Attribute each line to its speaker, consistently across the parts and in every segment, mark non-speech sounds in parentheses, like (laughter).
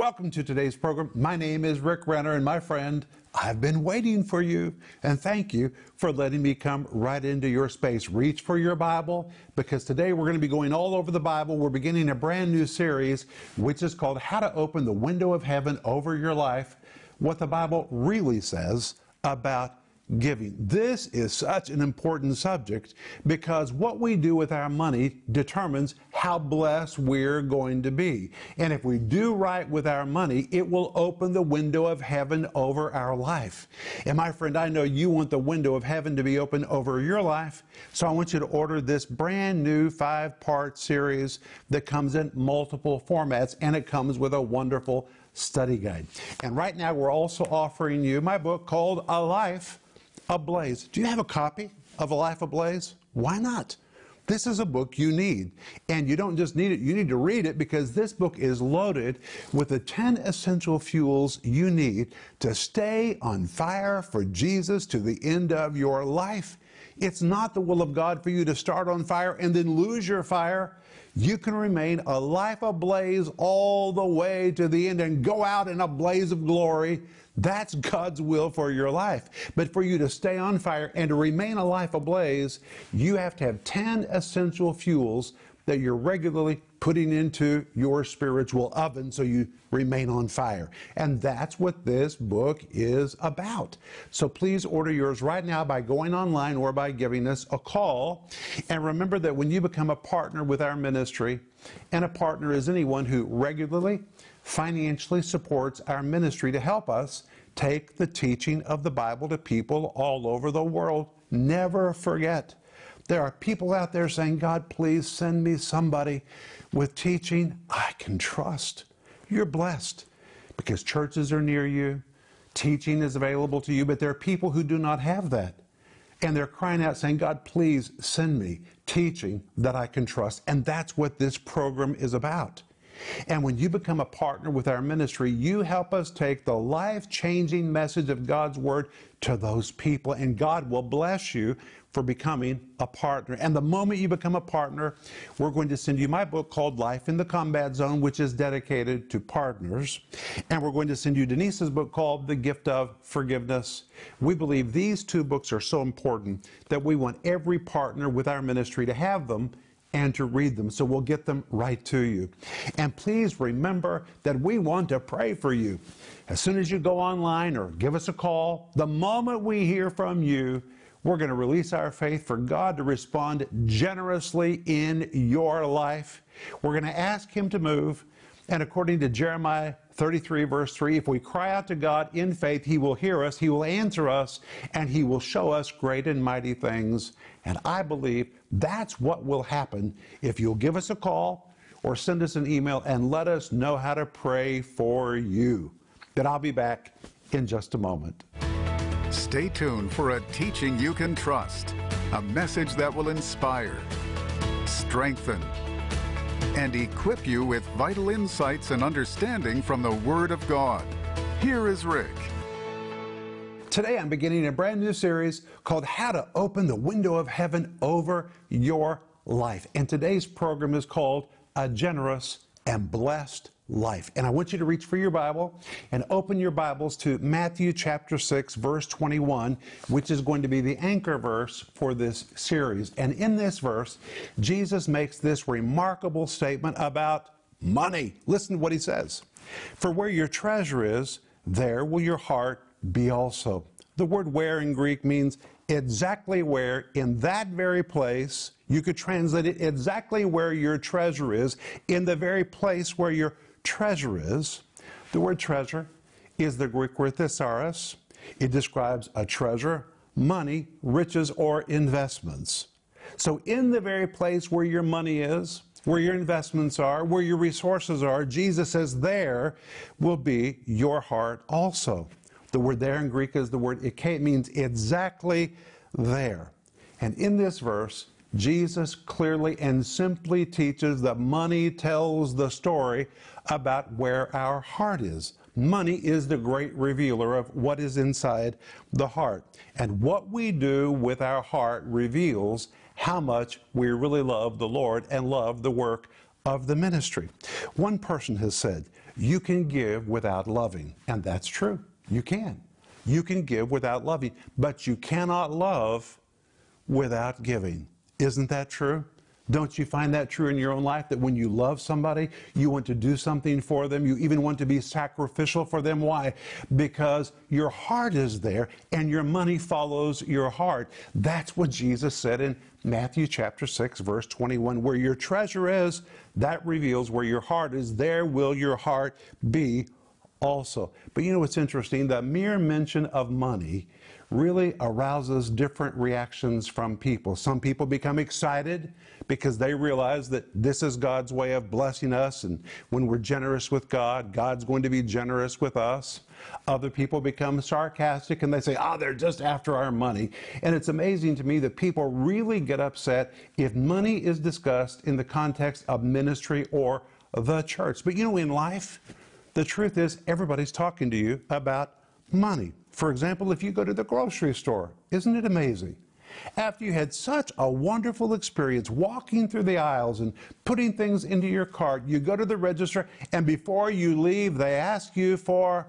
Speaker 1: Welcome to today's program. My name is Rick Renner, and my friend, I've been waiting for you. And thank you for letting me come right into your space. Reach for your Bible because today we're going to be going all over the Bible. We're beginning a brand new series, which is called How to Open the Window of Heaven Over Your Life. What the Bible really says about giving. This is such an important subject because what we do with our money determines how blessed we're going to be. And if we do right with our money, it will open the window of heaven over our life. And my friend, I know you want the window of heaven to be open over your life. So I want you to order this brand new five part series that comes in multiple formats and it comes with a wonderful study guide. And right now, we're also offering you my book called A Life Ablaze. Do you have a copy of A Life Ablaze? Why not? This is a book you need. And you don't just need it, you need to read it because this book is loaded with the 10 essential fuels you need to stay on fire for Jesus to the end of your life. It's not the will of God for you to start on fire and then lose your fire. You can remain a life ablaze all the way to the end and go out in a blaze of glory that's God's will for your life. But for you to stay on fire and to remain a life ablaze, you have to have 10 essential fuels that you're regularly putting into your spiritual oven so you remain on fire. And that's what this book is about. So please order yours right now by going online or by giving us a call. And remember that when you become a partner with our ministry, and a partner is anyone who regularly financially supports our ministry to help us take the teaching of the Bible to people all over the world. Never forget. There are people out there saying, God, please send me somebody with teaching I can trust. You're blessed because churches are near you, teaching is available to you, but there are people who do not have that. And they're crying out saying, God, please send me teaching that I can trust. And that's what this program is about. And when you become a partner with our ministry, you help us take the life changing message of God's Word to those people, and God will bless you for becoming a partner. And the moment you become a partner, we're going to send you my book called Life in the Combat Zone, which is dedicated to partners. And we're going to send you Denise's book called The Gift of Forgiveness. We believe these two books are so important that we want every partner with our ministry to have them and to read them. So we'll get them right to you. And please remember that we want to pray for you. As soon as you go online or give us a call, the moment we hear from you, we're going to release our faith for God to respond generously in your life. We're going to ask Him to move. And according to Jeremiah 33, verse 3, if we cry out to God in faith, He will hear us, He will answer us, and He will show us great and mighty things. And I believe that's what will happen if you'll give us a call or send us an email and let us know how to pray for you. Then I'll be back in just a moment.
Speaker 2: Stay tuned for a teaching you can trust, a message that will inspire, strengthen, and equip you with vital insights and understanding from the Word of God. Here is Rick.
Speaker 1: Today I'm beginning a brand new series called How to Open the Window of Heaven Over Your Life. And today's program is called A Generous and Blessed Life. And I want you to reach for your Bible and open your Bibles to Matthew chapter 6, verse 21, which is going to be the anchor verse for this series. And in this verse, Jesus makes this remarkable statement about money. Listen to what he says For where your treasure is, there will your heart be also. The word where in Greek means exactly where, in that very place. You could translate it exactly where your treasure is, in the very place where your treasure is. The word treasure is the Greek word thesauros. It describes a treasure, money, riches, or investments. So, in the very place where your money is, where your investments are, where your resources are, Jesus says there will be your heart also. The word there in Greek is the word ekei. It means exactly there. And in this verse, Jesus clearly and simply teaches that money tells the story about where our heart is. Money is the great revealer of what is inside the heart. And what we do with our heart reveals how much we really love the Lord and love the work of the ministry. One person has said, you can give without loving. And that's true. You can. You can give without loving, but you cannot love without giving. Isn't that true? Don't you find that true in your own life that when you love somebody, you want to do something for them? You even want to be sacrificial for them? Why? Because your heart is there and your money follows your heart. That's what Jesus said in Matthew chapter 6, verse 21. Where your treasure is, that reveals where your heart is. There will your heart be also. But you know what's interesting? The mere mention of money really arouses different reactions from people. Some people become excited because they realize that this is God's way of blessing us, and when we're generous with God, God's going to be generous with us. Other people become sarcastic and they say, oh, they're just after our money. And it's amazing to me that people really get upset if money is discussed in the context of ministry or the church. But you know, in life, the truth is everybody's talking to you about money. For example, if you go to the grocery store, isn't it amazing? After you had such a wonderful experience walking through the aisles and putting things into your cart, you go to the register, and before you leave, they ask you for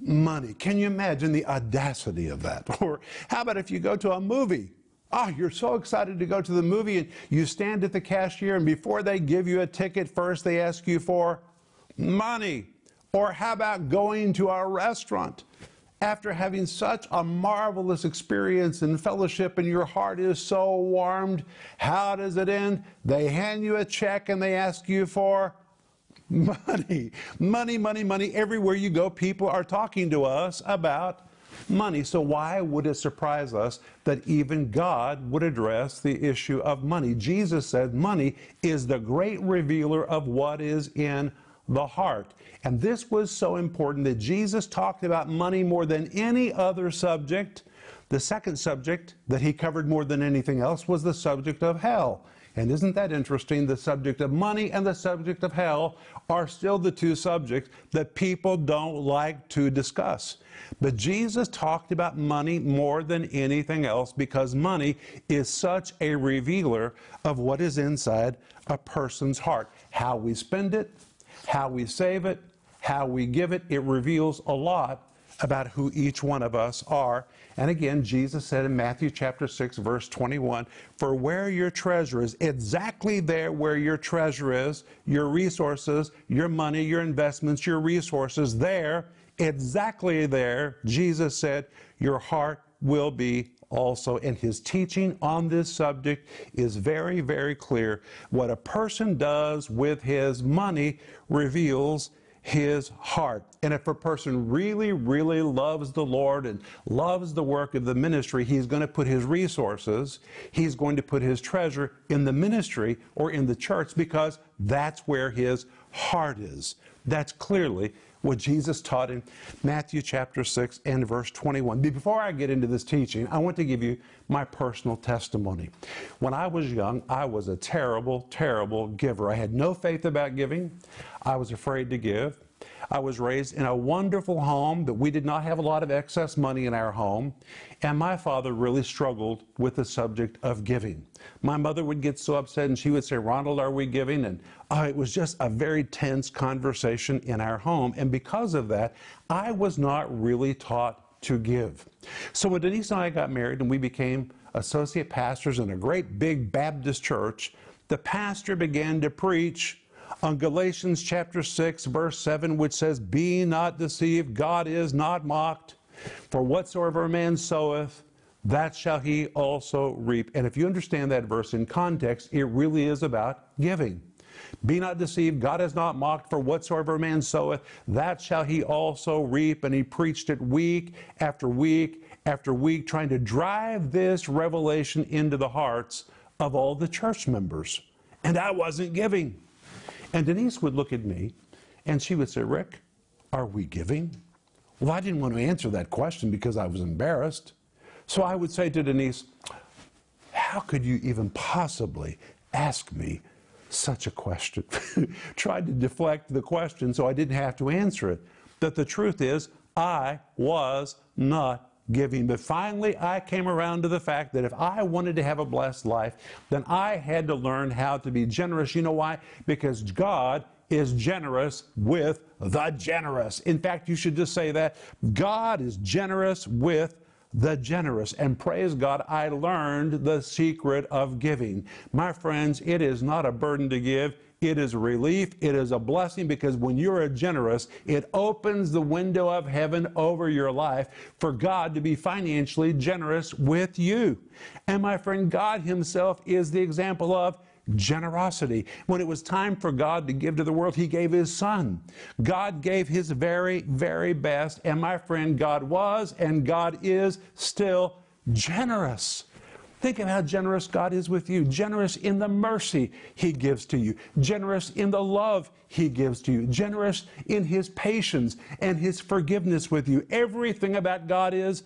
Speaker 1: money. Can you imagine the audacity of that? (laughs) Or how about if you go to a movie? Oh, you're so excited to go to the movie, and you stand at the cashier, and before they give you a ticket, first they ask you for money. Or how about going to a restaurant? After having such a marvelous experience and fellowship, and your heart is so warmed, how does it end? They hand you a check and they ask you for money. Money, money, money. Everywhere you go, people are talking to us about money. So, why would it surprise us that even God would address the issue of money? Jesus said money is the great revealer of what is in the heart. And this was so important that Jesus talked about money more than any other subject. The second subject that he covered more than anything else was the subject of hell. And isn't that interesting? The subject of money and the subject of hell are still the two subjects that people don't like to discuss. But Jesus talked about money more than anything else because money is such a revealer of what is inside a person's heart. How we spend it, how we save it, how we give it, it reveals a lot about who each one of us are. And again, Jesus said in Matthew chapter 6, verse 21, For where your treasure is, exactly there where your treasure is, your resources, your money, your investments, your resources, there, exactly there, Jesus said, your heart will be also. And his teaching on this subject is very, very clear. What a person does with his money reveals his heart. And if a person really, really loves the Lord and loves the work of the ministry, he's going to put his resources, he's going to put his treasure in the ministry or in the church because that's where his heart is. That's clearly what Jesus taught in Matthew chapter 6 and verse 21. Before I get into this teaching, I want to give you my personal testimony. When I was young, I was a terrible, terrible giver. I had no faith about giving. I was afraid to give. I was raised in a wonderful home, but we did not have a lot of excess money in our home. And my father really struggled with the subject of giving. My mother would get so upset and she would say, Ronald, are we giving? And oh, it was just a very tense conversation in our home. And because of that, I was not really taught to give. So when Denise and I got married and we became associate pastors in a great big Baptist church, the pastor began to preach on Galatians chapter 6, verse 7, which says, Be not deceived, God is not mocked. For whatsoever a man soweth, that shall he also reap. And if you understand that verse in context, it really is about giving. Be not deceived, God is not mocked, for whatsoever a man soweth, that shall he also reap. And he preached it week after week after week, trying to drive this revelation into the hearts of all the church members. And I wasn't giving. And Denise would look at me and she would say, Rick, are we giving? Well, I didn't want to answer that question because I was embarrassed. So I would say to Denise, How could you even possibly ask me such a question? (laughs) Tried to deflect the question so I didn't have to answer it. But the truth is, I was not giving. But finally, I came around to the fact that if I wanted to have a blessed life, then I had to learn how to be generous. You know why? Because God is generous with the generous. In fact, you should just say that God is generous with the generous. And praise God, I learned the secret of giving. My friends, it is not a burden to give. It is a relief. It is a blessing because when you're a generous, it opens the window of heaven over your life for God to be financially generous with you. And my friend, God Himself is the example of generosity. When it was time for God to give to the world, He gave His Son. God gave His very, very best. And my friend, God was and God is still generous. Think of how generous God is with you. Generous in the mercy He gives to you. Generous in the love He gives to you. Generous in His patience and His forgiveness with you. Everything about God is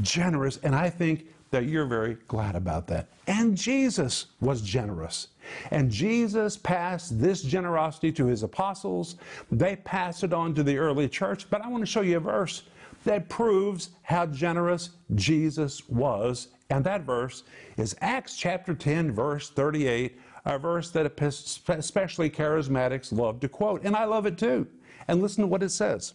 Speaker 1: generous. And I think that you're very glad about that. And Jesus was generous. And Jesus passed this generosity to his apostles. They passed it on to the early church. But I want to show you a verse that proves how generous Jesus was. And that verse is Acts chapter 10, verse 38, a verse that especially charismatics love to quote. And I love it too. And listen to what it says.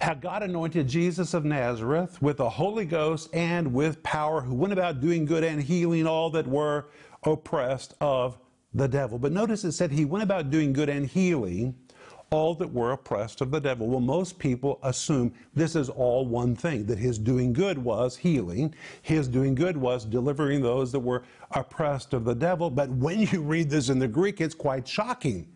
Speaker 1: How God anointed Jesus of Nazareth with the Holy Ghost and with power, who went about doing good and healing all that were oppressed of the devil. But notice it said he went about doing good and healing all that were oppressed of the devil. Well, most people assume this is all one thing, that his doing good was healing, his doing good was delivering those that were oppressed of the devil. But when you read this in the Greek, it's quite shocking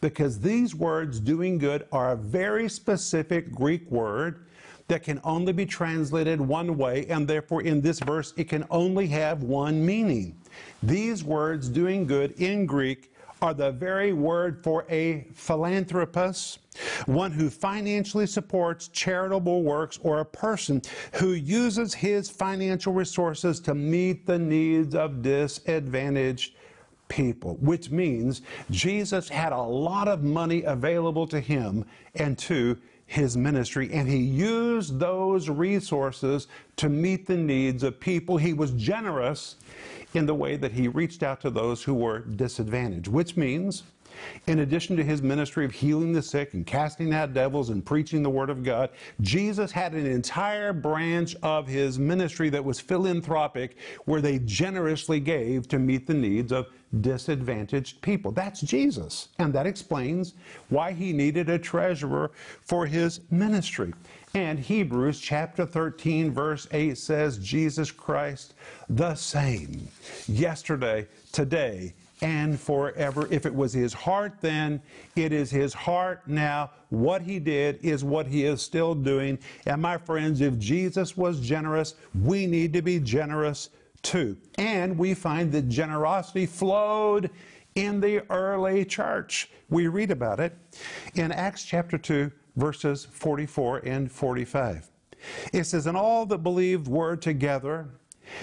Speaker 1: because these words, doing good, are a very specific Greek word that can only be translated one way, and therefore in this verse it can only have one meaning. These words, doing good, in Greek, are the very word for a philanthropist, one who financially supports charitable works, or a person who uses his financial resources to meet the needs of disadvantaged people, which means Jesus had a lot of money available to him and to his ministry, and he used those resources to meet the needs of people. He was generous in the way that he reached out to those who were disadvantaged, which means in addition to his ministry of healing the sick and casting out devils and preaching the Word of God, Jesus had an entire branch of his ministry that was philanthropic, where they generously gave to meet the needs of disadvantaged people. That's Jesus. And that explains why he needed a treasurer for his ministry. And Hebrews chapter 13, verse 8 says, Jesus Christ the same yesterday, today, and forever. If it was his heart then, it is his heart now. What he did is what he is still doing. And my friends, if Jesus was generous, we need to be generous too. And we find that generosity flowed in the early church. We read about it in Acts chapter 2, verses 44 and 45. It says, And all that believed were together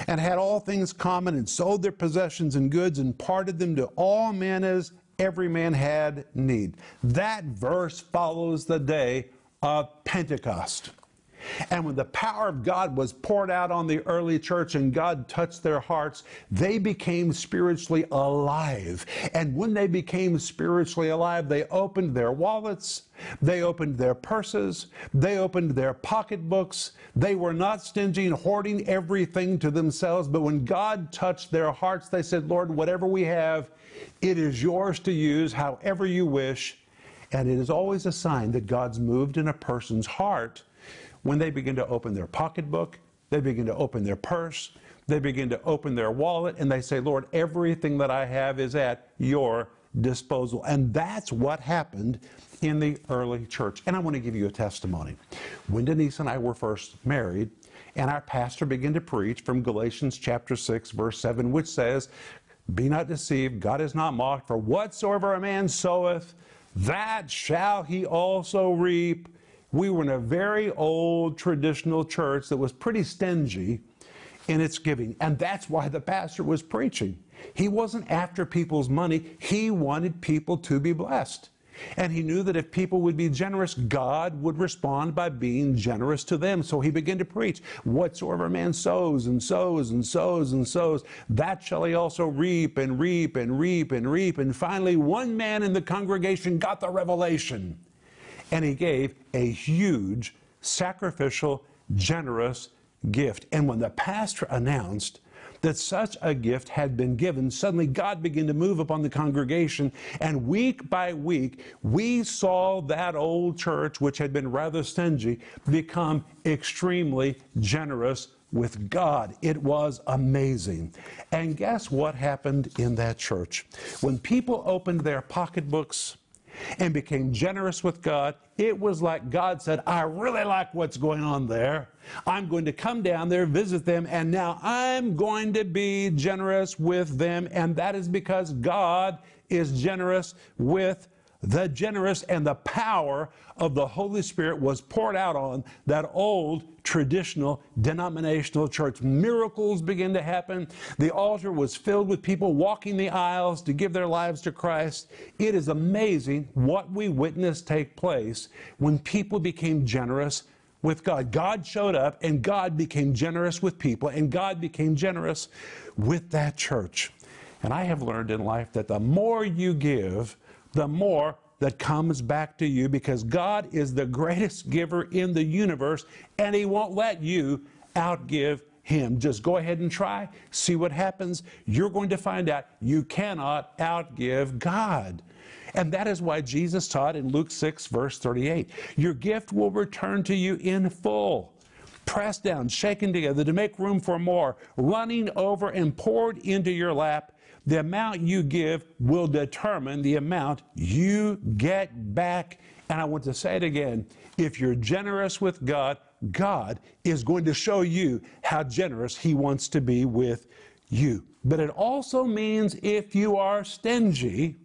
Speaker 1: and had all things common, and sold their possessions and goods, and parted them to all men as every man had need. That verse follows the day of Pentecost. And when the power of God was poured out on the early church and God touched their hearts, they became spiritually alive. And when they became spiritually alive, they opened their wallets, they opened their purses, they opened their pocketbooks. They were not stingy and hoarding everything to themselves, but when God touched their hearts, they said, Lord, whatever we have, it is yours to use however you wish. And it is always a sign that God's moved in a person's heart when they begin to open their pocketbook, they begin to open their purse, they begin to open their wallet, and they say, Lord, everything that I have is at your disposal. And that's what happened in the early church. And I want to give you a testimony. When Denise and I were first married, and our pastor began to preach from Galatians chapter 6, verse 7, which says, Be not deceived, God is not mocked, for whatsoever a man soweth, that shall he also reap we were in a very old traditional church that was pretty stingy in its giving. And that's why the pastor was preaching. He wasn't after people's money, he wanted people to be blessed. And he knew that if people would be generous, God would respond by being generous to them. So he began to preach whatsoever man sows and sows and sows and sows, that shall he also reap and reap and reap and reap. And finally, one man in the congregation got the revelation. And he gave a huge, sacrificial, generous gift. And when the pastor announced that such a gift had been given, suddenly God began to move upon the congregation. And week by week, we saw that old church, which had been rather stingy, become extremely generous with God. It was amazing. And guess what happened in that church? When people opened their pocketbooks, and became generous with God, it was like God said, I really like what's going on there. I'm going to come down there, visit them, and now I'm going to be generous with them. And that is because God is generous with the generous and the power of the Holy Spirit was poured out on that old traditional denominational church. Miracles began to happen. The altar was filled with people walking the aisles to give their lives to Christ. It is amazing what we witness take place when people became generous with God. God showed up and God became generous with people and God became generous with that church. And I have learned in life that the more you give, the more that comes back to you because God is the greatest giver in the universe and He won't let you outgive Him. Just go ahead and try, see what happens. You're going to find out you cannot outgive God. And that is why Jesus taught in Luke 6, verse 38 Your gift will return to you in full pressed down, shaken together to make room for more, running over and poured into your lap. The amount you give will determine the amount you get back. And I want to say it again if you're generous with God, God is going to show you how generous He wants to be with you. But it also means if you are stingy,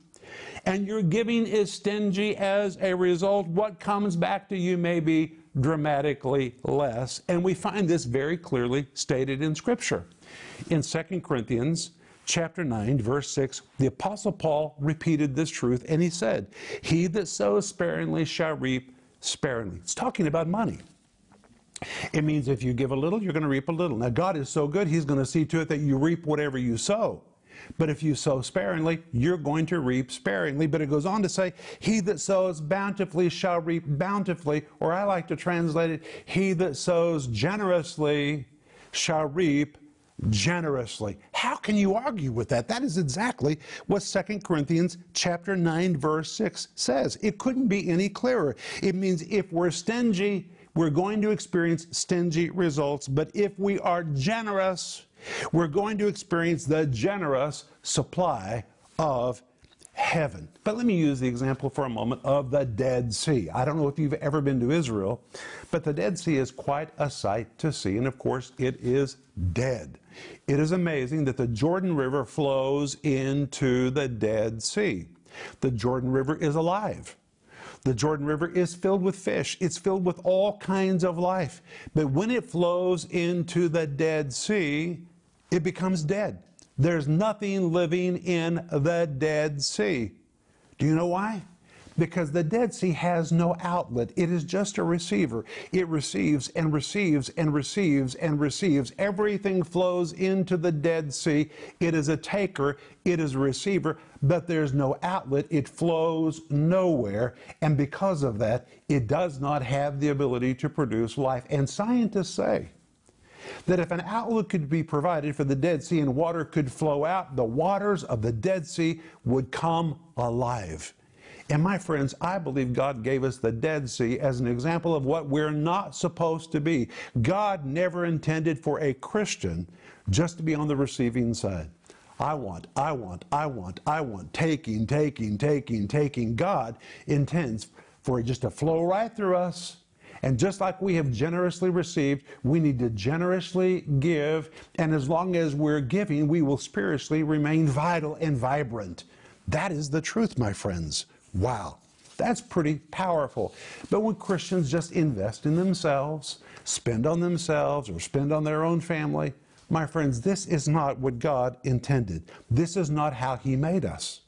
Speaker 1: and your giving is stingy as a result, what comes back to you may be dramatically less. And we find this very clearly stated in Scripture. In 2 Corinthians chapter 9, verse 6, the Apostle Paul repeated this truth and he said, He that sows sparingly shall reap sparingly. It's talking about money. It means if you give a little, you're going to reap a little. Now, God is so good, He's going to see to it that you reap whatever you sow. But if you sow sparingly, you're going to reap sparingly. But it goes on to say, He that sows bountifully shall reap bountifully. Or I like to translate it, He that sows generously shall reap generously. How can you argue with that? That is exactly what 2 Corinthians chapter 9 verse 6 says. It couldn't be any clearer. It means if we're stingy, we're going to experience stingy results, but if we are generous, we're going to experience the generous supply of heaven. But let me use the example for a moment of the Dead Sea. I don't know if you've ever been to Israel, but the Dead Sea is quite a sight to see, and of course, it is dead. It is amazing that the Jordan River flows into the Dead Sea. The Jordan River is alive. The Jordan River is filled with fish. It's filled with all kinds of life. But when it flows into the Dead Sea, it becomes dead. There's nothing living in the Dead Sea. Do you know why? Because the Dead Sea has no outlet. It is just a receiver. It receives and receives and receives and receives. Everything flows into the Dead Sea. It is a taker, it is a receiver, but there's no outlet. It flows nowhere. And because of that, it does not have the ability to produce life. And scientists say, that if an outlet could be provided for the Dead Sea and water could flow out, the waters of the Dead Sea would come alive. And my friends, I believe God gave us the Dead Sea as an example of what we're not supposed to be. God never intended for a Christian just to be on the receiving side. I want, I want, I want, I want, taking, taking, taking, taking. God intends for it just to flow right through us and just like we have generously received, we need to generously give. And as long as we're giving, we will spiritually remain vital and vibrant. That is the truth, my friends. Wow. That's pretty powerful. But when Christians just invest in themselves, spend on themselves, or spend on their own family, my friends, this is not what God intended. This is not how He made us.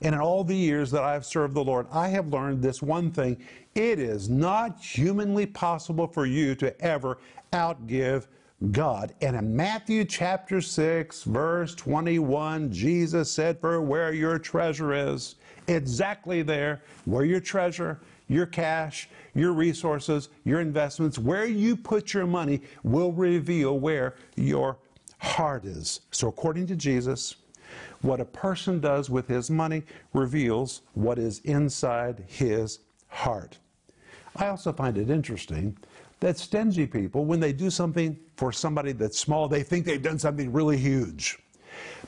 Speaker 1: And in all the years that I've served the Lord, I have learned this one thing it is not humanly possible for you to ever outgive God. And in Matthew chapter 6, verse 21, Jesus said, For where your treasure is, exactly there, where your treasure, your cash, your resources, your investments, where you put your money will reveal where your heart is. So, according to Jesus, what a person does with his money reveals what is inside his heart. I also find it interesting that stingy people, when they do something for somebody that's small, they think they've done something really huge.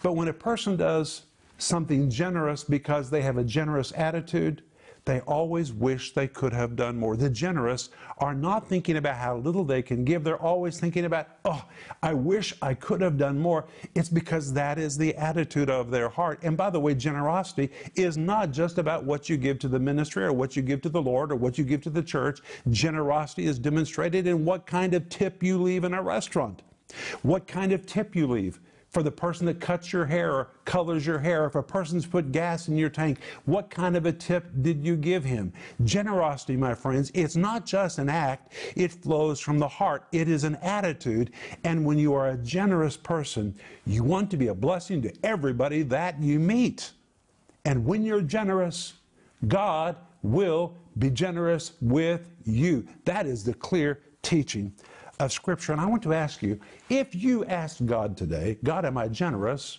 Speaker 1: But when a person does something generous because they have a generous attitude, they always wish they could have done more. The generous are not thinking about how little they can give. They're always thinking about, oh, I wish I could have done more. It's because that is the attitude of their heart. And by the way, generosity is not just about what you give to the ministry or what you give to the Lord or what you give to the church. Generosity is demonstrated in what kind of tip you leave in a restaurant, what kind of tip you leave for the person that cuts your hair or colors your hair, if a person's put gas in your tank, what kind of a tip did you give him? Generosity, my friends, it's not just an act, it flows from the heart. It is an attitude. And when you are a generous person, you want to be a blessing to everybody that you meet. And when you're generous, God will be generous with you. That is the clear teaching of Scripture. And I want to ask you if you asked God today, God, am I generous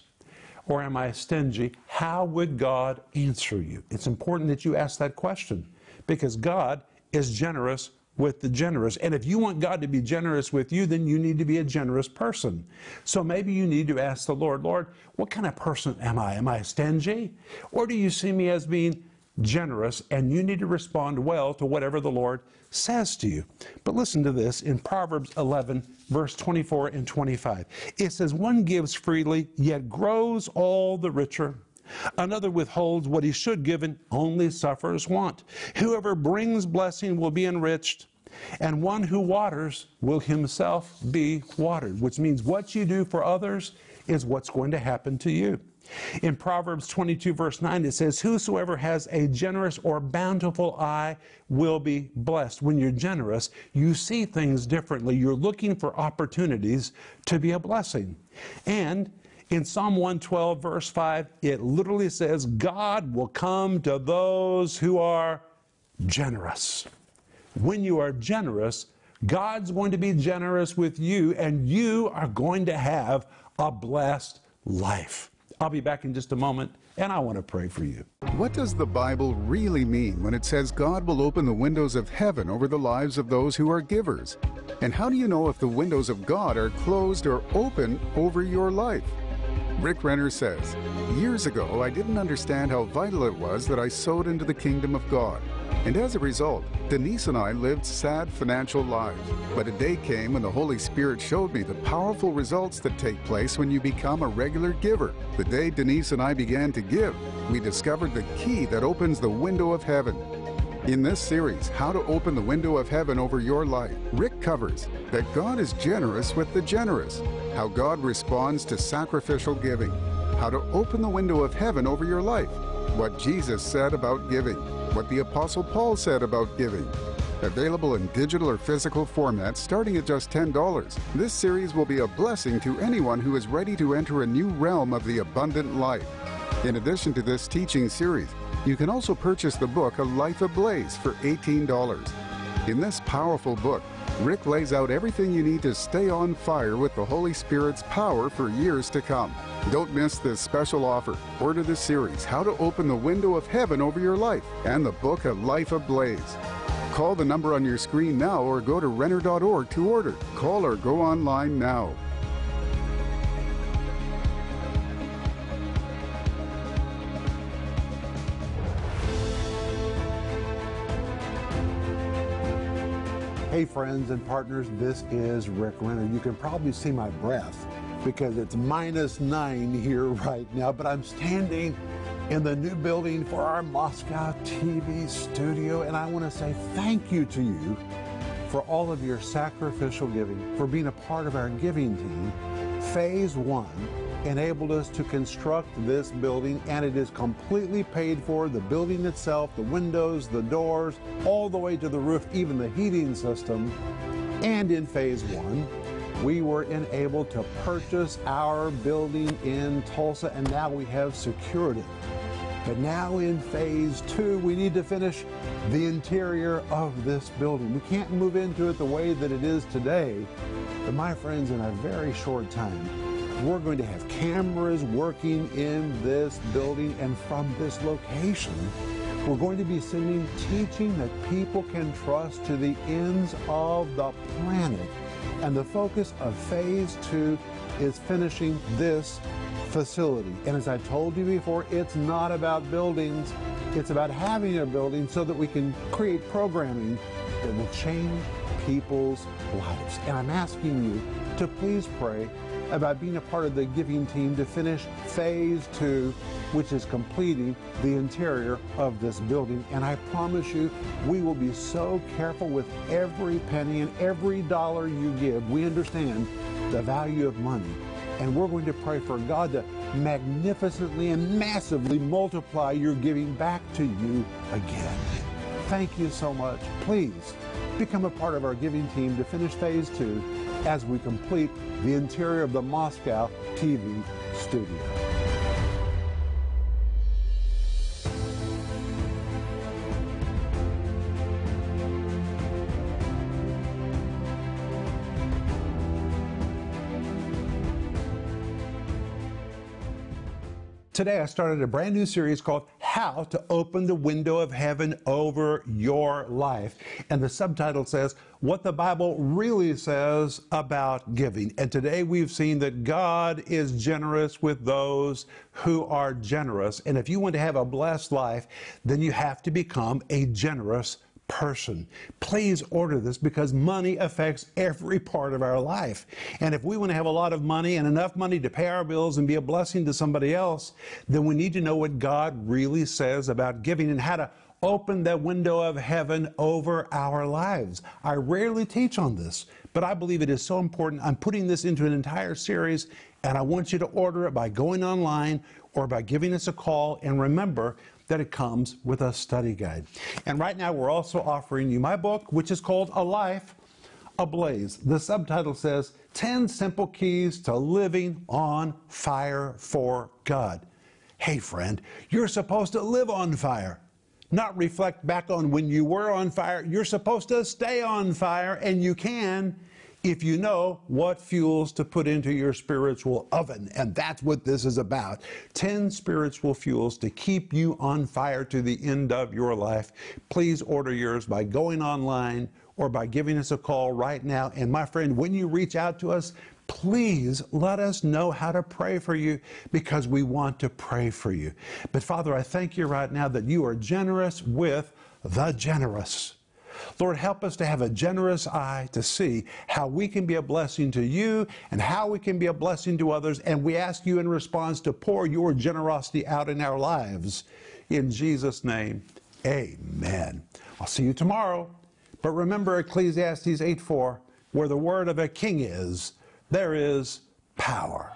Speaker 1: or am I stingy? How would God answer you? It's important that you ask that question because God is generous with the generous. And if you want God to be generous with you, then you need to be a generous person. So maybe you need to ask the Lord, Lord, what kind of person am I? Am I stingy? Or do you see me as being generous, and you need to respond well to whatever the Lord says to you. But listen to this in Proverbs 11, verse 24 and 25. It says, One gives freely, yet grows all the richer. Another withholds what he should give and only suffers want. Whoever brings blessing will be enriched, and one who waters will himself be watered, which means what you do for others is what's going to happen to you. In Proverbs 22, verse 9, it says, Whosoever has a generous or bountiful eye will be blessed. When you're generous, you see things differently. You're looking for opportunities to be a blessing. And in Psalm 112, verse 5, it literally says, God will come to those who are generous. When you are generous, God's going to be generous with you, and you are going to have a blessed life. I'll be back in just a moment, and I want to pray for you.
Speaker 2: What does the Bible really mean when it says God will open the windows of heaven over the lives of those who are givers? And how do you know if the windows of God are closed or open over your life? Rick Renner says, Years ago, I didn't understand how vital it was that I sowed into the kingdom of God. And as a result, Denise and I lived sad financial lives. But a day came when the Holy Spirit showed me the powerful results that take place when you become a regular giver. The day Denise and I began to give, we discovered the key that opens the window of heaven. In this series, How to Open the Window of Heaven Over Your Life, Rick covers that God is generous with the generous, how God responds to sacrificial giving, how to open the window of heaven over your life, what Jesus said about giving what the Apostle Paul said about giving. Available in digital or physical formats starting at just $10, this series will be a blessing to anyone who is ready to enter a new realm of the abundant life. In addition to this teaching series, you can also purchase the book A Life Ablaze for $18. In this powerful book, Rick lays out everything you need to stay on fire with the Holy Spirit's power for years to come. Don't miss this special offer. Order the series, How to Open the Window of Heaven Over Your Life, and the book, A Life Ablaze. Call the number on your screen now or go to Renner.org to order. Call or go online now.
Speaker 1: Hey, friends and partners, this is Rick Renner. You can probably see my breath because it's minus nine here right now, but I'm standing in the new building for our Moscow TV studio, and I want to say thank you to you for all of your sacrificial giving, for being a part of our giving team. Phase one enabled us to construct this building, and it is completely paid for. The building itself, the windows, the doors, all the way to the roof, even the heating system. And in phase one, we were enabled to purchase our building in Tulsa, and now we have secured it. But now in phase two, we need to finish the interior of this building. We can't move into it the way that it is today. But my friends, in a very short time, we're going to have cameras working in this building and from this location. We're going to be sending teaching that people can trust to the ends of the planet. And the focus of phase two is finishing this facility. And as I told you before, it's not about buildings, it's about having a building so that we can create programming that will change people's lives. And I'm asking you to please pray about being a part of the giving team to finish phase two, which is completing the interior of this building. And I promise you, we will be so careful with every penny and every dollar you give. We understand the value of money. And we're going to pray for God to magnificently and massively multiply your giving back to you again. Thank you so much. Please become a part of our giving team to finish phase two as we complete the interior of the Moscow TV studio. Today, I started a brand new series called How to Open the Window of Heaven Over Your Life. And the subtitle says, What the Bible Really Says About Giving. And today we've seen that God is generous with those who are generous. And if you want to have a blessed life, then you have to become a generous person. Please order this because money affects every part of our life. And if we want to have a lot of money and enough money to pay our bills and be a blessing to somebody else, then we need to know what God really says about giving and how to open that window of heaven over our lives. I rarely teach on this, but I believe it is so important. I'm putting this into an entire series, and I want you to order it by going online or by giving us a call. And remember, that it comes with a study guide. And right now, we're also offering you my book, which is called A Life Ablaze. The subtitle says 10 Simple Keys to Living on Fire for God. Hey, friend, you're supposed to live on fire not reflect back on when you were on fire. You're supposed to stay on fire, and you can if you know what fuels to put into your spiritual oven. And that's what this is about 10 spiritual fuels to keep you on fire to the end of your life. Please order yours by going online or by giving us a call right now. And my friend, when you reach out to us, please let us know how to pray for you because we want to pray for you. But Father, I thank you right now that you are generous with the generous. Lord, help us to have a generous eye to see how we can be a blessing to you and how we can be a blessing to others. And we ask you in response to pour your generosity out in our lives. In Jesus' name, amen. I'll see you tomorrow. But remember Ecclesiastes 8 4, where the word of a king is, there is power.